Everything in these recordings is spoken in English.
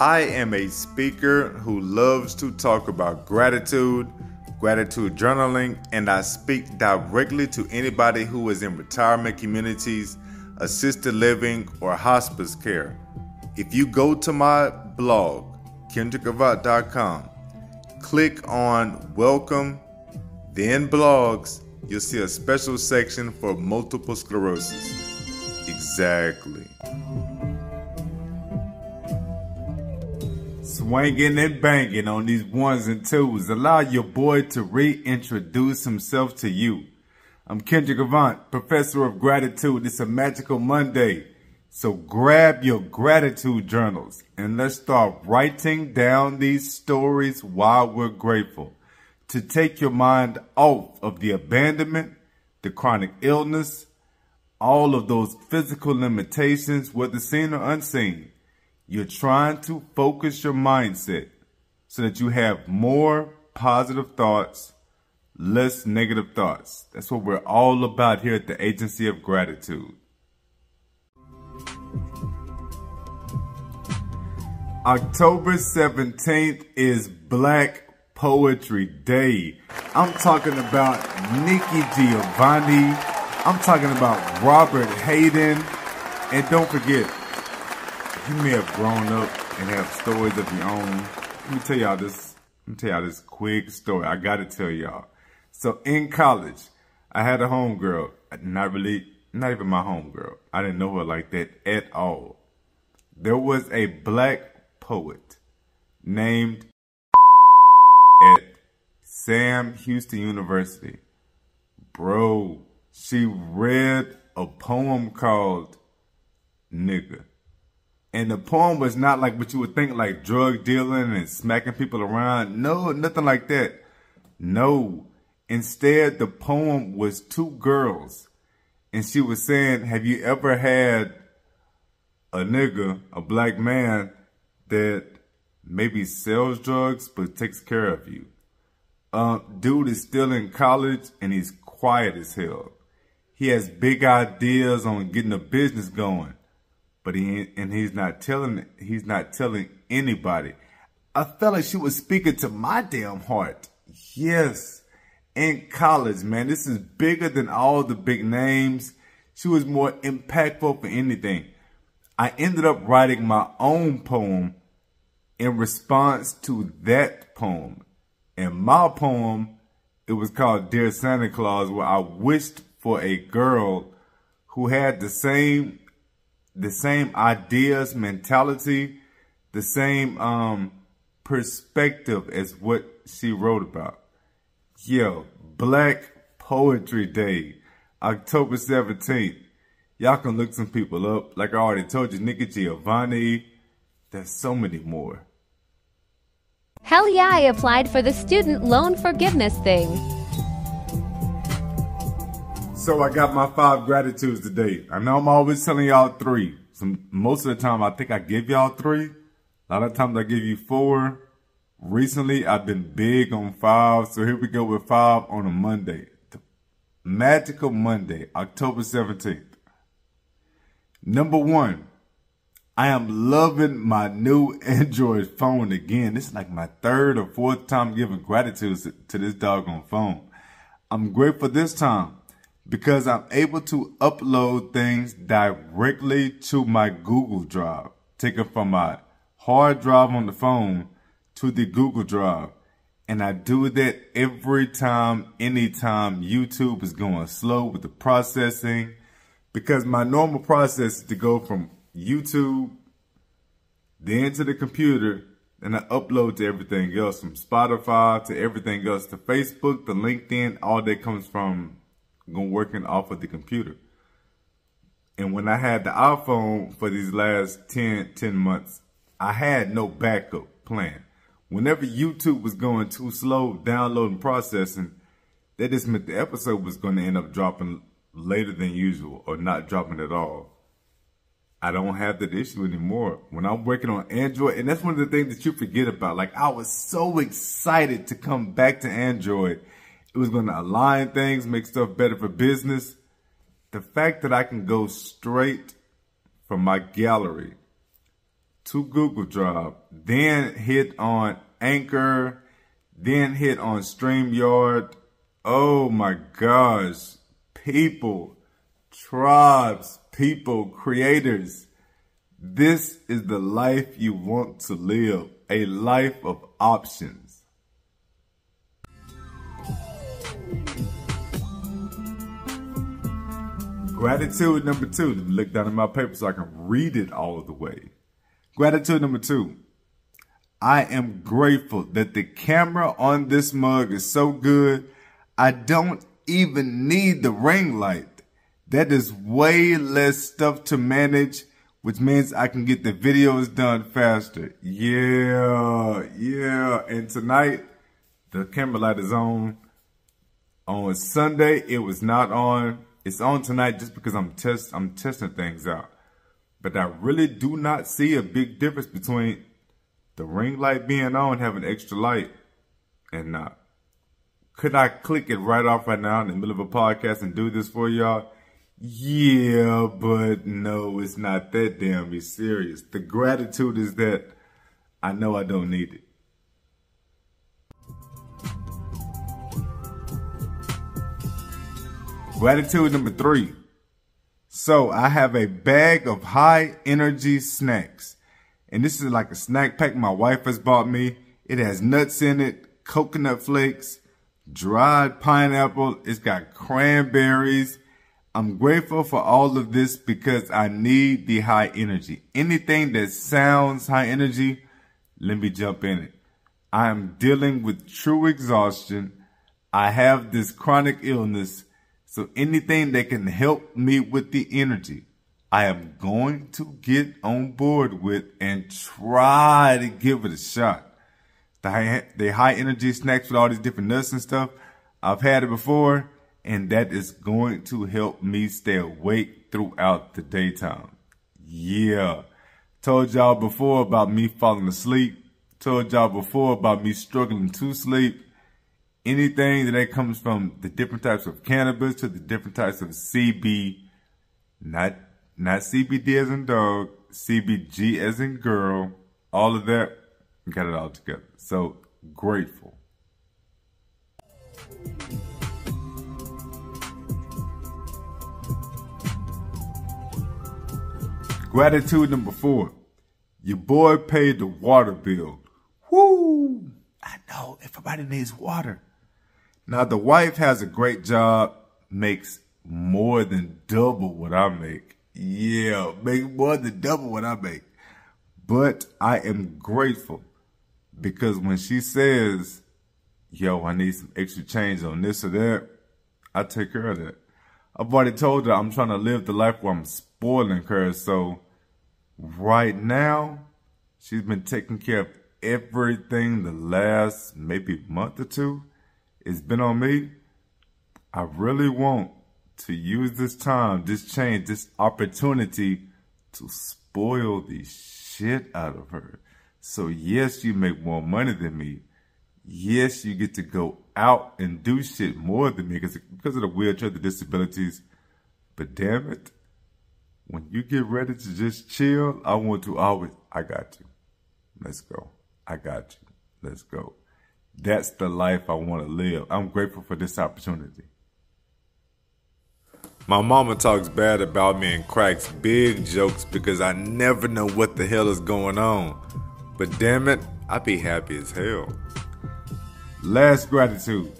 I am a speaker who loves to talk about gratitude, gratitude journaling, and I speak directly to anybody who is in retirement communities, assisted living, or hospice care. If you go to my blog, kendrickavant.com, click on Welcome, then Blogs, you'll see a special section for multiple sclerosis. Exactly. Swinging and banging on these ones and twos. Allow your boy to reintroduce himself to you. I'm Kendrick Avant, professor of gratitude. It's a magical Monday. So grab your gratitude journals and let's start writing down these stories while we're grateful to take your mind off of the abandonment, the chronic illness, all of those physical limitations, whether seen or unseen. You're trying to focus your mindset so that you have more positive thoughts, less negative thoughts. That's what we're all about here at the Agency of Gratitude. October 17th is Black Poetry Day. I'm talking about Nikki Giovanni. I'm talking about Robert Hayden. And don't forget, you may have grown up and have stories of your own. Let me tell y'all this. Let me tell y'all this quick story. I gotta tell y'all. So in college, I had a homegirl. Not really, not even my homegirl. I didn't know her like that at all. There was a black poet named at Sam Houston University. Bro, she read a poem called Nigga. And the poem was not like what you would think, like drug dealing and smacking people around. No, nothing like that. No. Instead, the poem was two girls. And she was saying, Have you ever had a nigga, a black man, that maybe sells drugs but takes care of you. Uh, dude is still in college and he's quiet as hell. He has big ideas on getting a business going, but he and he's not telling he's not telling anybody. I felt like she was speaking to my damn heart. Yes, in college, man, this is bigger than all the big names. She was more impactful for anything. I ended up writing my own poem in response to that poem. And my poem, it was called Dear Santa Claus, where I wished for a girl who had the same the same ideas, mentality, the same um perspective as what she wrote about. Yo, Black Poetry Day, October 17th. Y'all can look some people up. Like I already told you, Nikki Giovanni. There's so many more. Hell yeah, I applied for the student loan forgiveness thing. So I got my five gratitudes today. I know I'm always telling y'all three. Some most of the time I think I give y'all three. A lot of times I give you four. Recently I've been big on five, so here we go with five on a Monday. Magical Monday, October 17th. Number one, I am loving my new Android phone again. This is like my third or fourth time giving gratitude to this doggone phone. I'm grateful this time because I'm able to upload things directly to my Google Drive, taken from my hard drive on the phone to the Google Drive. And I do that every time, anytime YouTube is going slow with the processing because my normal process is to go from YouTube, then to the computer, and I upload to everything else from Spotify to everything else to Facebook, to LinkedIn, all that comes from working off of the computer. And when I had the iPhone for these last 10, 10 months, I had no backup plan. Whenever YouTube was going too slow downloading processing, that just meant the episode was going to end up dropping later than usual or not dropping at all. I don't have that issue anymore. When I'm working on Android, and that's one of the things that you forget about. Like I was so excited to come back to Android. It was going to align things, make stuff better for business. The fact that I can go straight from my gallery to Google Drive, then hit on Anchor, then hit on StreamYard. Oh my gosh, people, tribes, people, creators. This is the life you want to live, a life of options. Gratitude number two. Look down at my paper so I can read it all the way. Gratitude number two. I am grateful that the camera on this mug is so good. I don't even need the ring light. That is way less stuff to manage, which means I can get the videos done faster. Yeah, yeah. And tonight, the camera light is on. On Sunday, it was not on. It's on tonight just because I'm test I'm testing things out. But I really do not see a big difference between the ring light being on, having extra light, and not. Could I click it right off right now in the middle of a podcast and do this for y'all? Yeah, but no, it's not that damn serious. The gratitude is that I know I don't need it. Gratitude number three. So I have a bag of high energy snacks. And this is like a snack pack my wife has bought me. It has nuts in it, coconut flakes, dried pineapple. It's got cranberries. I'm grateful for all of this because I need the high energy. Anything that sounds high energy, let me jump in it. I am dealing with true exhaustion. I have this chronic illness so anything that can help me with the energy, I am going to get on board with and try to give it a shot. The high, energy snacks with all these different nuts and stuff, I've had it before, and that is going to help me stay awake throughout the daytime. Yeah. Told y'all before about me falling asleep. Told y'all before about me struggling to sleep anything that comes from the different types of cannabis to the different types of CB, not not CBD as in dog, CBG as in girl, all of that, got it all together. So grateful. Gratitude number four. Your boy paid the water bill. Woo! I know everybody needs water. Now, the wife has a great job, makes more than double what I make. Yeah, make more than double what I make. But I am grateful because when she says, yo, I need some extra change on this or that, I take care of that. I've already told her I'm trying to live the life where I'm spoiling her. So right now, she's been taking care of everything the last maybe month or two it's been on me. I really want to use this time, this change, this opportunity to spoil the shit out of her. So yes, you make more money than me. Yes, you get to go out and do shit more than me because because of the wheelchair, the disabilities. But damn it, when you get ready to just chill, I want to always, I got you. Let's go. I got you. Let's go. That's the life I want to live. I'm grateful for this opportunity. My mama talks bad about me and cracks big jokes because I never know what the hell is going on. But damn it, I be happy as hell. Last gratitude.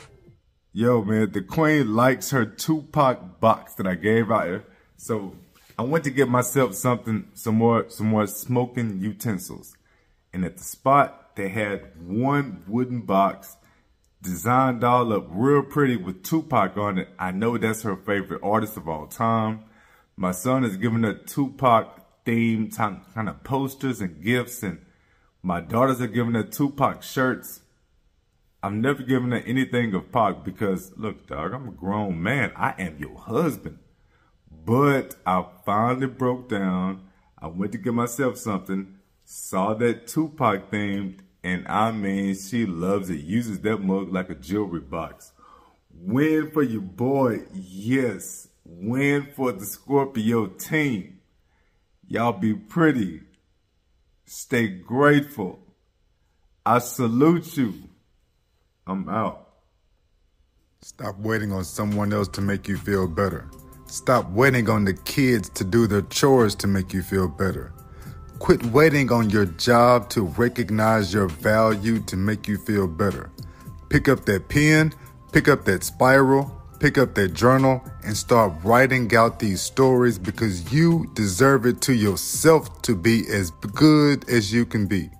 Yo, man, the queen likes her Tupac box that I gave out here. So I went to get myself something, some more, some more smoking utensils. And at the spot, they had one wooden box designed all up real pretty with Tupac on it. I know that's her favorite artist of all time. My son is giving her Tupac themed kind of posters and gifts, and my daughters are giving her Tupac shirts. I'm never giving her anything of Pac because, look, dog, I'm a grown man. I am your husband. But I finally broke down. I went to get myself something saw that Tupac themed, and I mean, she loves it. Uses that mug like a jewelry box. Win for your boy, yes. Win for the Scorpio team. Y'all be pretty. Stay grateful. I salute you. I'm out. Stop waiting on someone else to make you feel better. Stop waiting on the kids to do their chores to make you feel better. Quit waiting on your job to recognize your value to make you feel better. Pick up that pen, pick up that spiral, pick up that journal, and start writing out these stories because you deserve it to yourself to be as good as you can be.